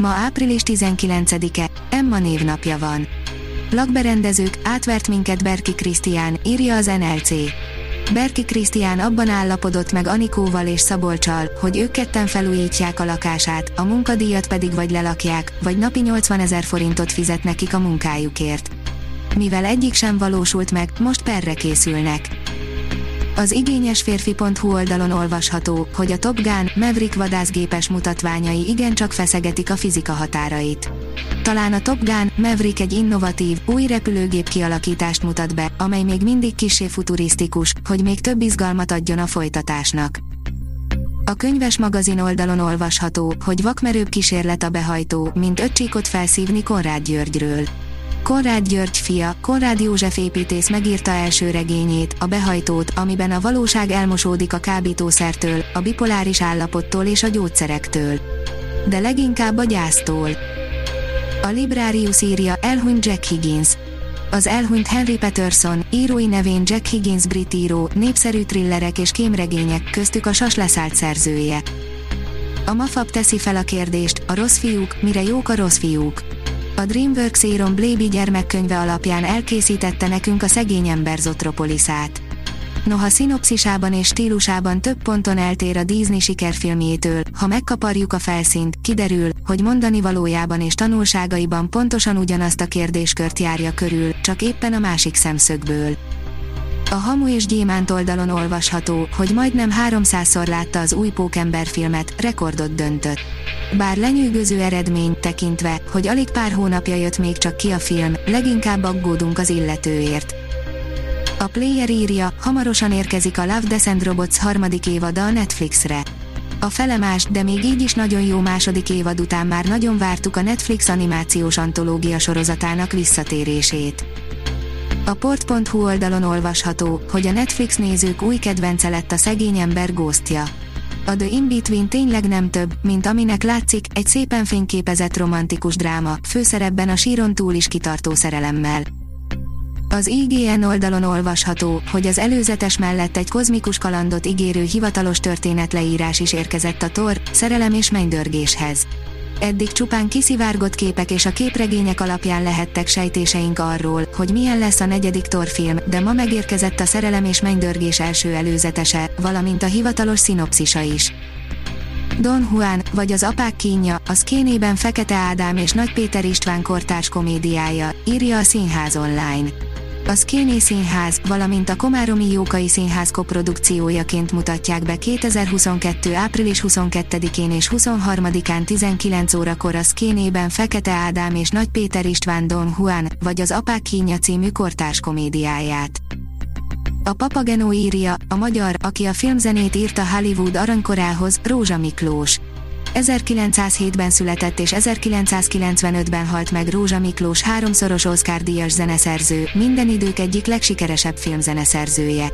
Ma április 19-e, Emma névnapja van. Lakberendezők, átvert minket Berki Krisztián, írja az NLC. Berki Krisztián abban állapodott meg Anikóval és Szabolcsal, hogy ők ketten felújítják a lakását, a munkadíjat pedig vagy lelakják, vagy napi 80 ezer forintot fizet nekik a munkájukért. Mivel egyik sem valósult meg, most perre készülnek. Az igényesférfi.hu oldalon olvasható, hogy a Top Gun Maverick vadászgépes mutatványai igencsak feszegetik a fizika határait. Talán a Top Gun Maverick egy innovatív, új repülőgép kialakítást mutat be, amely még mindig kisé futurisztikus, hogy még több izgalmat adjon a folytatásnak. A könyves magazin oldalon olvasható, hogy vakmerőbb kísérlet a behajtó, mint öt felszívni Konrád Györgyről. Konrád György fia, Konrád József építész megírta első regényét, a behajtót, amiben a valóság elmosódik a kábítószertől, a bipoláris állapottól és a gyógyszerektől. De leginkább a gyásztól. A Librarius írja, elhunyt Jack Higgins. Az elhunyt Henry Peterson, írói nevén Jack Higgins brit író, népszerű thrillerek és kémregények, köztük a sas leszállt szerzője. A Mafab teszi fel a kérdést, a rossz fiúk, mire jók a rossz fiúk a DreamWorks Aaron Blaby gyermekkönyve alapján elkészítette nekünk a szegény ember Zotropolisát. Noha szinopszisában és stílusában több ponton eltér a Disney sikerfilmjétől, ha megkaparjuk a felszínt, kiderül, hogy mondani valójában és tanulságaiban pontosan ugyanazt a kérdéskört járja körül, csak éppen a másik szemszögből. A Hamu és Gyémánt oldalon olvasható, hogy majdnem 300-szor látta az új Pókember filmet, rekordot döntött. Bár lenyűgöző eredmény tekintve, hogy alig pár hónapja jött még csak ki a film, leginkább aggódunk az illetőért. A Player írja, hamarosan érkezik a Love and Robots harmadik évada a Netflixre. A felemás, de még így is nagyon jó második évad után már nagyon vártuk a Netflix animációs antológia sorozatának visszatérését. A port.hu oldalon olvasható, hogy a Netflix nézők új kedvence lett a szegény ember ghostja. A The In-Between tényleg nem több, mint aminek látszik, egy szépen fényképezett romantikus dráma, főszerepben a síron túl is kitartó szerelemmel. Az IGN oldalon olvasható, hogy az előzetes mellett egy kozmikus kalandot ígérő hivatalos történetleírás is érkezett a Thor, szerelem és mennydörgéshez. Eddig csupán kiszivárgott képek és a képregények alapján lehettek sejtéseink arról, hogy milyen lesz a negyedik torfilm, de ma megérkezett a szerelem és mennydörgés első előzetese, valamint a hivatalos szinopszisa is. Don Juan, vagy az apák kínja, az kénében Fekete Ádám és Nagy Péter István kortárs komédiája, írja a Színház online. A Skéné Színház, valamint a Komáromi Jókai Színház koprodukciójaként mutatják be 2022. április 22-én és 23-án 19 órakor a Szkénében Fekete Ádám és Nagy Péter István Don Juan, vagy az Apák kínja című kortárs komédiáját. A Papagenó írja, a magyar, aki a filmzenét írta Hollywood aranykorához, Rózsa Miklós. 1907-ben született és 1995-ben halt meg Rózsa Miklós háromszoros Oscar-díjas zeneszerző, minden idők egyik legsikeresebb filmzeneszerzője.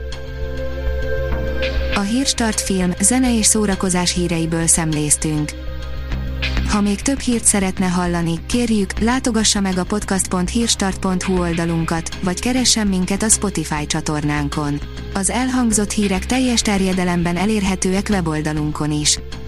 A Hírstart film, zene és szórakozás híreiből szemléztünk. Ha még több hírt szeretne hallani, kérjük, látogassa meg a podcast.hírstart.hu oldalunkat, vagy keressen minket a Spotify csatornánkon. Az elhangzott hírek teljes terjedelemben elérhetőek weboldalunkon is.